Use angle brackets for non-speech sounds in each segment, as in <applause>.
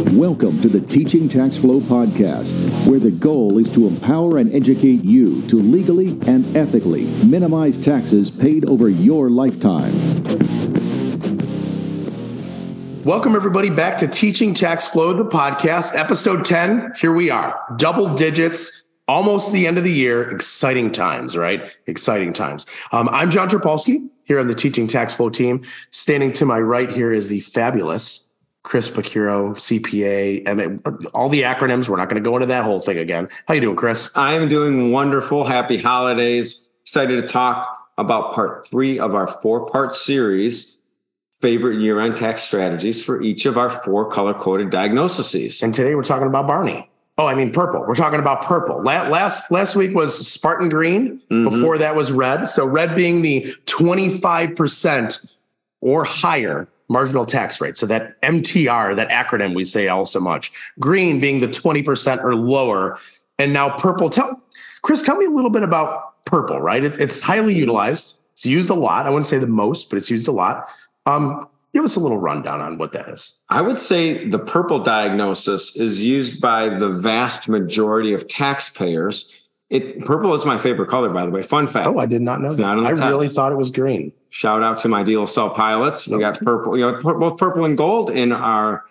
Welcome to the Teaching Tax Flow podcast, where the goal is to empower and educate you to legally and ethically minimize taxes paid over your lifetime. Welcome, everybody, back to Teaching Tax Flow, the podcast, episode 10. Here we are, double digits, almost the end of the year. Exciting times, right? Exciting times. Um, I'm John Trapolsky here on the Teaching Tax Flow team. Standing to my right here is the fabulous Chris Picciurro, CPA, and all the acronyms. We're not going to go into that whole thing again. How you doing, Chris? I am doing wonderful. Happy holidays. Excited to talk about part three of our four-part series, favorite year-end tax strategies for each of our four color-coded diagnoses. And today we're talking about Barney. Oh, I mean purple. We're talking about purple. Last last week was Spartan green. Mm-hmm. Before that was red. So red being the 25% or higher marginal tax rate. So that MTR, that acronym we say all so much. Green being the 20% or lower. And now purple. Tell Chris, tell me a little bit about purple, right? It, it's highly utilized. It's used a lot. I wouldn't say the most, but it's used a lot. Um, give us a little rundown on what that is. I would say the purple diagnosis is used by the vast majority of taxpayers it purple is my favorite color, by the way. Fun fact. Oh, I did not know it's that. Not I really thought it was green. Shout out to my deal cell pilots. We got purple, you know, both purple and gold in our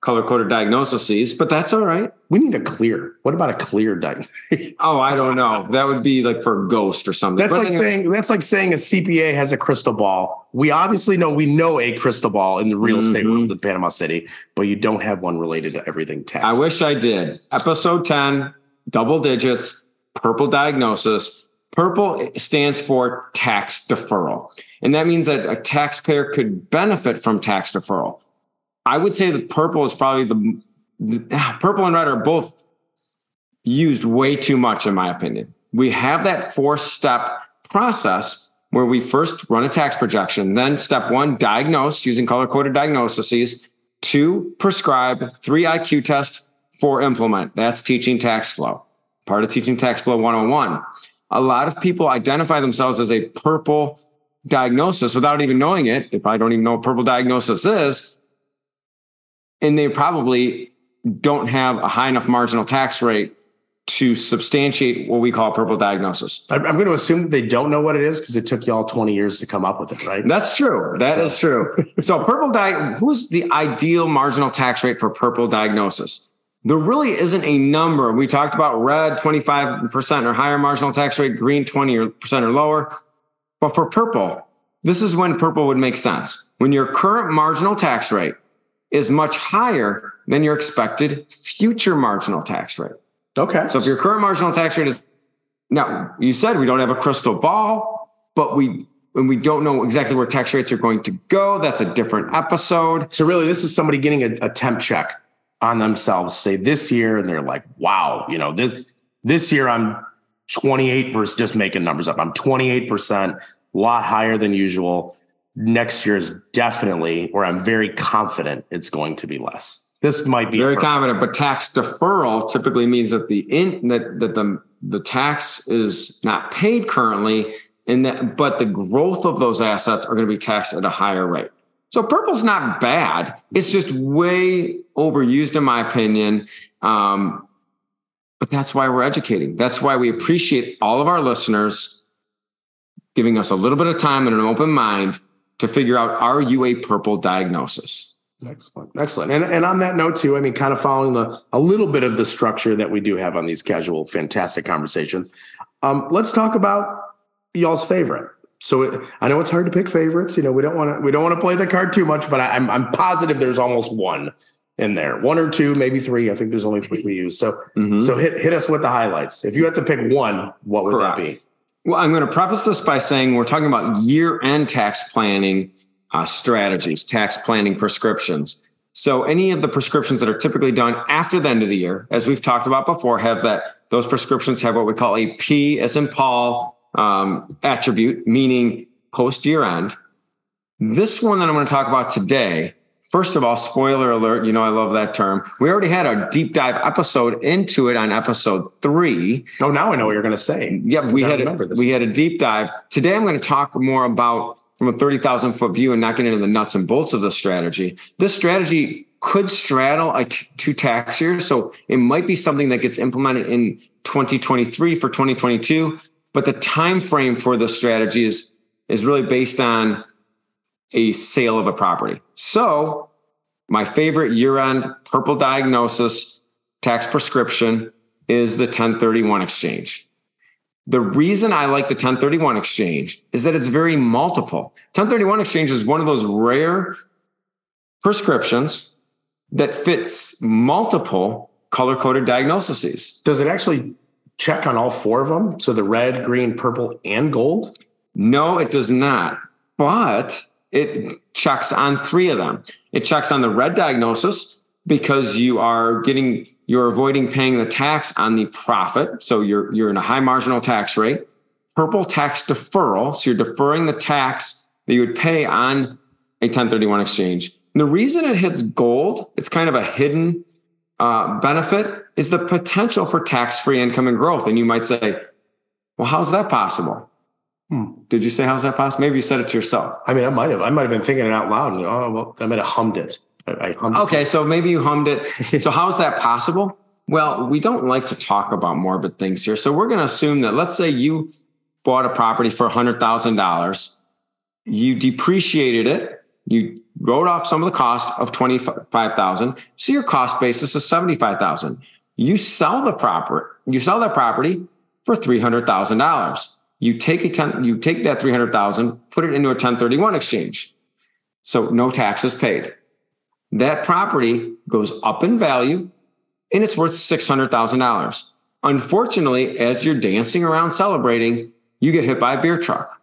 color coded diagnoses, but that's all right. We need a clear. What about a clear diagnosis? <laughs> oh, I don't know. That would be like for a ghost or something. That's but like anyway. saying that's like saying a CPA has a crystal ball. We obviously know we know a crystal ball in the real mm-hmm. estate world of Panama City, but you don't have one related to everything tax. I wish I did. Episode 10, double digits purple diagnosis. Purple stands for tax deferral. And that means that a taxpayer could benefit from tax deferral. I would say that purple is probably the, the <sighs> purple and red are both used way too much, in my opinion. We have that four step process where we first run a tax projection, then step one, diagnose using color coded diagnoses, two, prescribe, three, IQ test, four, implement. That's teaching tax flow part of teaching tax flow 101 a lot of people identify themselves as a purple diagnosis without even knowing it they probably don't even know what purple diagnosis is and they probably don't have a high enough marginal tax rate to substantiate what we call purple diagnosis. I'm going to assume that they don't know what it is because it took you all 20 years to come up with it, right? That's true. That so. is true. so purple di- who's the ideal marginal tax rate for purple diagnosis? There really isn't a number. We talked about red 25% or higher marginal tax rate, green 20% or lower. But for purple, this is when purple would make sense. When your current marginal tax rate is much higher than your expected future marginal tax rate. Okay. So if your current marginal tax rate is now, you said we don't have a crystal ball, but we and we don't know exactly where tax rates are going to go. That's a different episode. So really, this is somebody getting a, a temp check on themselves, say this year, and they're like, wow, you know, this this year I'm 28 versus just making numbers up. I'm 28%, a lot higher than usual. Next year is definitely where I'm very confident it's going to be less. This might be very confident, but tax deferral typically means that the in that that the the tax is not paid currently, and that but the growth of those assets are going to be taxed at a higher rate. So purple's not bad. It's just way overused, in my opinion. Um, but that's why we're educating. That's why we appreciate all of our listeners giving us a little bit of time and an open mind to figure out are you a purple diagnosis? Excellent. Excellent. And, and on that note, too, I mean, kind of following the a little bit of the structure that we do have on these casual, fantastic conversations. Um, let's talk about y'all's favorite. So it, I know it's hard to pick favorites. You know, we don't want to we don't want to play the card too much, but I, am I'm, I'm positive there's almost one in there, one or two, maybe three. I think there's only three we use. So mm-hmm. so hit hit us with the highlights. If you had to pick one, what would Correct. that be? Well, I'm going to preface this by saying we're talking about year end tax planning uh, strategies, tax planning prescriptions. So any of the prescriptions that are typically done after the end of the year, as we've talked about before, have that those prescriptions have what we call a P as in Paul um, attribute, meaning post year end. This one that I'm going to talk about today, first of all, spoiler alert, you know, I love that term. We already had a deep dive episode into it on episode three. Oh, now I know what you're going to say. Yep, we had, a, we had a deep dive. Today, I'm going to talk more about from a 30,000 foot view and not getting into the nuts and bolts of the strategy. This strategy could straddle a t- two tax years. So it might be something that gets implemented in 2023 for 2022. But the time frame for the strategy is, is really based on a sale of a property. So my favorite year-end purple diagnosis tax prescription is the 1031 exchange. The reason I like the 1031 exchange is that it's very multiple. 1031 exchange is one of those rare prescriptions that fits multiple color coded diagnoses. Does it actually check on all four of them? So the red, green, purple, and gold? No, it does not. But it checks on three of them. It checks on the red diagnosis because you are getting you're avoiding paying the tax on the profit. So you're you're in a high marginal tax rate. Purple tax deferral. So you're deferring the tax that you would pay on a 1031 exchange. And the reason it hits gold, it's kind of a hidden uh, benefit, is the potential for tax-free income and growth. And you might say, well, how's that possible? Hmm. Did you say how's that possible? Maybe you said it to yourself. I mean, I might have. I might have been thinking it out loud. And, oh, well, I might have hummed it. I, hummed okay, it. so maybe you hummed it. <laughs> so how's that possible? Well, we don't like to talk about morbid things here. So we're going to assume that let's say you bought a property for $100,000. You depreciated it. You wrote off some of the cost of 25,000. So your cost basis is 75,000. You sell the property, you sell that property for $300,000 you take a 10, you take that 300,000, put it into a 1031 exchange. So no taxes paid. That property goes up in value and it's worth $600,000. Unfortunately, as you're dancing around celebrating, you get hit by a beer truck.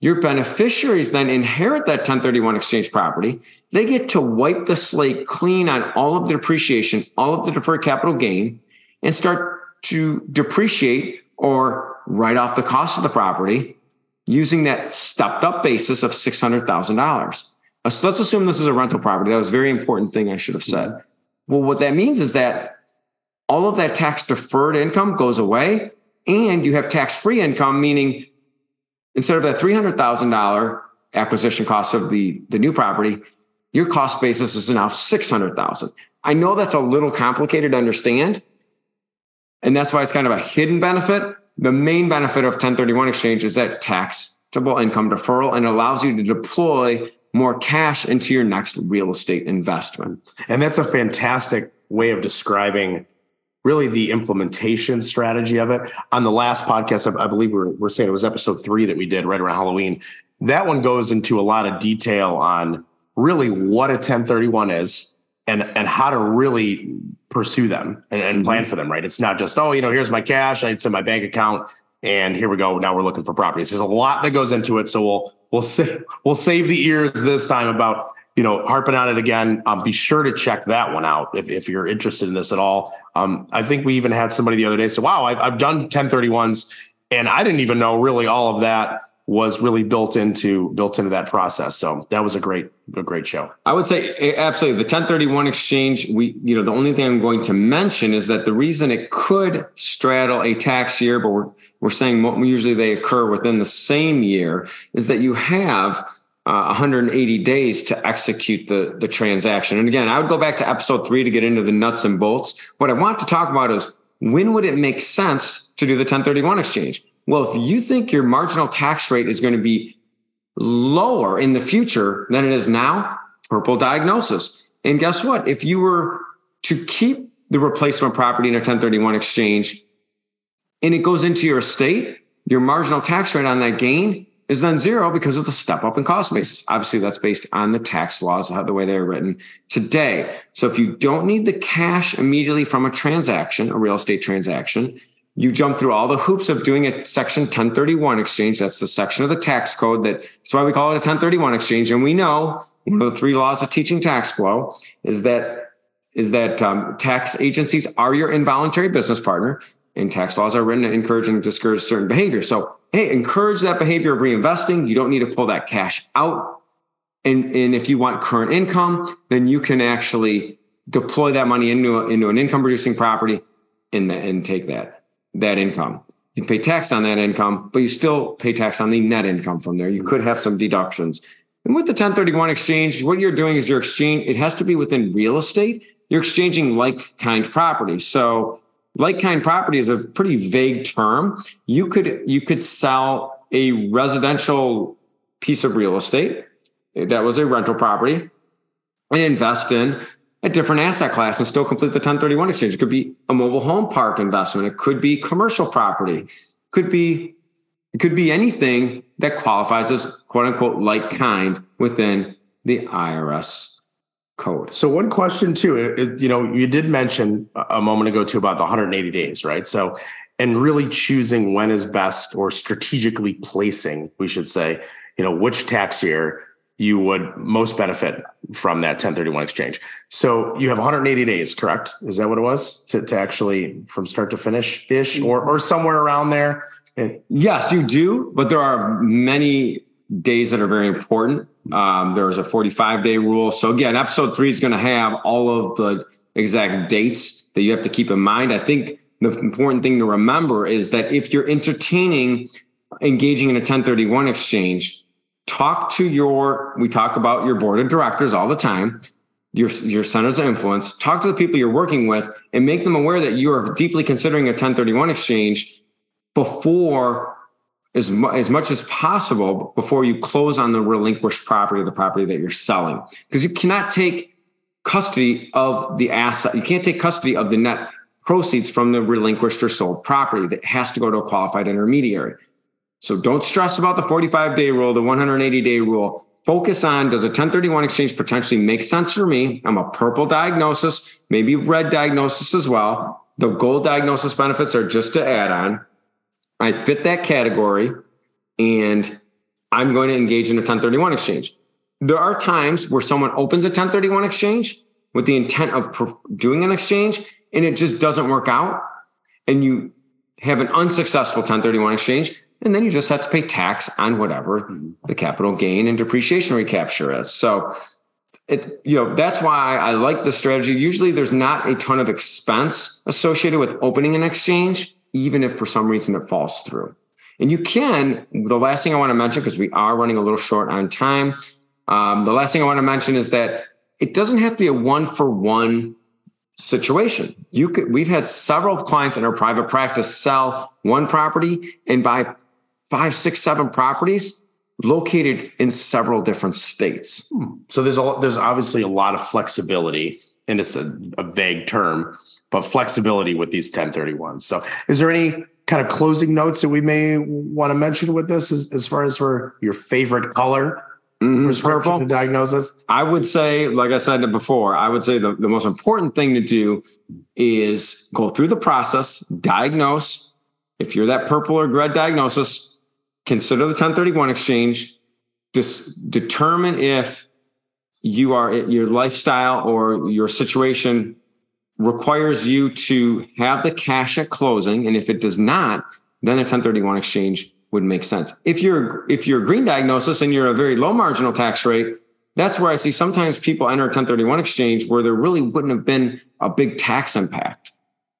Your beneficiaries then inherit that 1031 exchange property. They get to wipe the slate clean on all of the depreciation, all of the deferred capital gain, and start to depreciate or write off the cost of the property using that stepped up basis of $600,000. Uh, so let's assume this is a rental property. That was a very important thing I should have said. Well, what that means is that all of that tax deferred income goes away and you have tax free income, meaning instead of that $300,000 acquisition cost of the, the new property, your cost basis is now 600,000. I know that's a little complicated to understand. And that's why it's kind of a hidden benefit, the main benefit of 1031 exchange is that taxable income deferral and allows you to deploy more cash into your next real estate investment. And that's a fantastic way of describing really the implementation strategy of it. On the last podcast, I, believe we we're, saying it was episode three that we did right around Halloween. That one goes into a lot of detail on really what a 1031 is and and how to really pursue them and, and plan mm-hmm. for them, right? It's not just, oh, you know, here's my cash, it's in my bank account, and here we go. Now we're looking for properties. There's a lot that goes into it. So we'll we'll <laughs> save we'll save the ears this time about you know harping on it again. Um, be sure to check that one out if, if you're interested in this at all. Um, I think we even had somebody the other day say, "Wow, I've, I've done 1031s, and I didn't even know really all of that." was really built into built into that process. So that was a great a great show. I would say absolutely the 1031 exchange. We you know the only thing I'm going to mention is that the reason it could straddle a tax year, but we're we're saying usually they occur within the same year, is that you have uh, 180 days to execute the the transaction. And again, I would go back to episode three to get into the nuts and bolts. What I want to talk about is when would it make sense to do the 1031 exchange? Well, if you think your marginal tax rate is going to be lower in the future than it is now, purple diagnosis. And guess what? If you were to keep the replacement property in a 1031 exchange and it goes into your estate, your marginal tax rate on that gain is then zero because of the step up in cost basis. Obviously, that's based on the tax laws, the way they're written today. So if you don't need the cash immediately from a transaction, a real estate transaction, you jump through all the hoops of doing a section 1031 exchange. That's the section of the tax code that, that's why we call it a 1031 exchange. And we know one of the three laws of teaching tax flow is that is that um, tax agencies are your involuntary business partner and tax laws are written to encourage and discourage certain behavior. So, hey, encourage that behavior of reinvesting. You don't need to pull that cash out. And, and if you want current income, then you can actually deploy that money into, a, into an income producing property and, and take that that income. You pay tax on that income, but you still pay tax on the net income from there. You could have some deductions. And with the 1031 exchange, what you're doing is you're exchange, it has to be within real estate. You're exchanging like kind property. So like kind property is a pretty vague term. You could you could sell a residential piece of real estate that was a rental property and invest in a different asset class and still complete the 1031 exchange. It could be a mobile home park investment. It could be commercial property. It could be it could be anything that qualifies as quote unquote like kind within the IRS code. So one question too, it, you know, you did mention a moment ago too about the 180 days, right? So and really choosing when is best or strategically placing, we should say, you know, which tax year you would most benefit from that 1031 exchange. So you have 180 days, correct? Is that what it was to, to actually from start to finish ish mm-hmm. or, or somewhere around there? yes, you do, but there are many days that are very important. Um, there's a 45 day rule. So again, episode three is going to have all of the exact dates that you have to keep in mind. I think the important thing to remember is that if you're entertaining engaging in a 1031 exchange, talk to your, we talk about your board of directors all the time, your, your centers of influence, talk to the people you're working with and make them aware that you are deeply considering a 1031 exchange before as, mu- as much as possible before you close on the relinquished property, the property that you're selling. Because you cannot take custody of the asset. You can't take custody of the net proceeds from the relinquished or sold property that has to go to a qualified intermediary. So don't stress about the 45 day rule, the 180 day rule. Focus on does a 1031 exchange potentially make sense for me? I'm a purple diagnosis, maybe red diagnosis as well. The gold diagnosis benefits are just to add on. I fit that category and I'm going to engage in a 1031 exchange. There are times where someone opens a 1031 exchange with the intent of doing an exchange and it just doesn't work out. And you have an unsuccessful 1031 exchange. And then you just have to pay tax on whatever mm-hmm. the capital gain and depreciation recapture is. So it, you know, that's why I like the strategy. Usually there's not a ton of expense associated with opening an exchange even if for some reason it falls through. And you can, the last thing I want to mention, because we are running a little short on time, um, the last thing I want to mention is that it doesn't have to be a one for one situation. You could, we've had several clients in our private practice sell one property and buy five, six, seven properties located in several different states. Hmm. So there's a there's obviously a lot of flexibility, and it's a, a vague term but flexibility with these 1031s. So, is there any kind of closing notes that we may want to mention with this as, as far as for your favorite color? Mm-hmm. Prescription diagnosis? I would say, like I said before, I would say the, the most important thing to do is go through the process, diagnose. If you're that purple or red diagnosis, consider the 1031 exchange, just determine if you are your lifestyle or your situation requires you to have the cash at closing. And if it does not, then a 1031 exchange would make sense. If you're if you're a green diagnosis and you're a very low marginal tax rate, that's where I see sometimes people enter a 1031 exchange where there really wouldn't have been a big tax impact.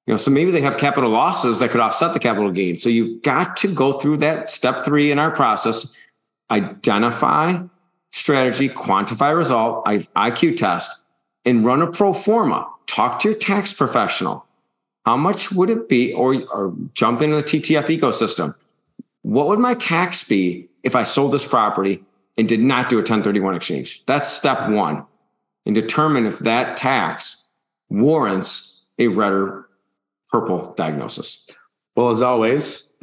You know, so maybe they have capital losses that could offset the capital gain. So you've got to go through that step three in our process, identify strategy, quantify result, IQ test, and run a pro forma talk to your tax professional. How much would it be, or, or jump into the TTF ecosystem? What would my tax be if I sold this property and did not do a 1031 exchange? That's step one. And determine if that tax warrants a red or purple diagnosis. Well, as always,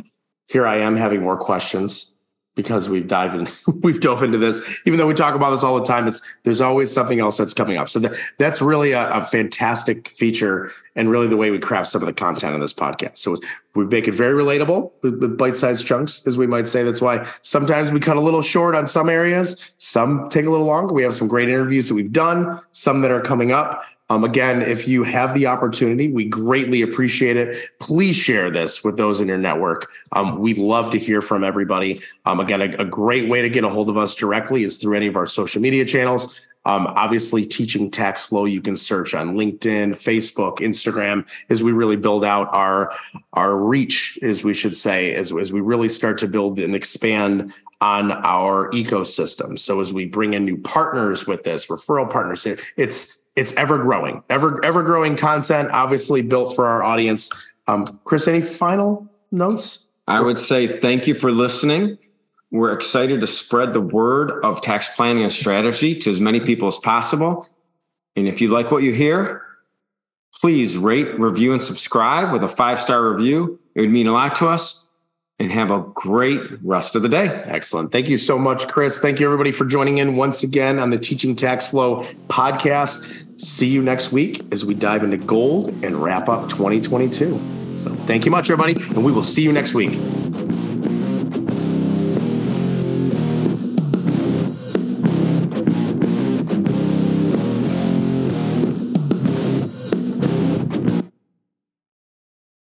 here I am having more questions because we've dived in, <laughs> we've dove into this. Even though we talk about this all the time, it's there's always something else that's coming up. So that, that's really a, a, fantastic feature, and really the way we craft some of the content of this podcast. So we make it very relatable with, with bite-sized chunks, as we might say. That's why sometimes we cut a little short on some areas, some take a little longer. We have some great interviews that we've done, some that are coming up. Um, again, if you have the opportunity, we greatly appreciate it. Please share this with those in your network. Um, we'd love to hear from everybody. Um, again, a, a, great way to get a hold of us directly is through any of our social media channels. Um, obviously, teaching tax flow you can search on LinkedIn, Facebook, Instagram as we really build out our our reach, as we should say, as, as we really start to build and expand on our ecosystem. So as we bring in new partners with this, referral partners, it, it's it's ever growing, ever ever growing content, obviously built for our audience. Um, Chris, any final notes? I would say thank you for listening. We're excited to spread the word of tax planning and strategy to as many people as possible. And if you like what you hear, please rate, review, and subscribe with a five star review. It would mean a lot to us. And have a great rest of the day. Excellent. Thank you so much, Chris. Thank you, everybody, for joining in once again on the Teaching Tax Flow podcast. See you next week as we dive into gold and wrap up 2022. So, thank you much, everybody, and we will see you next week.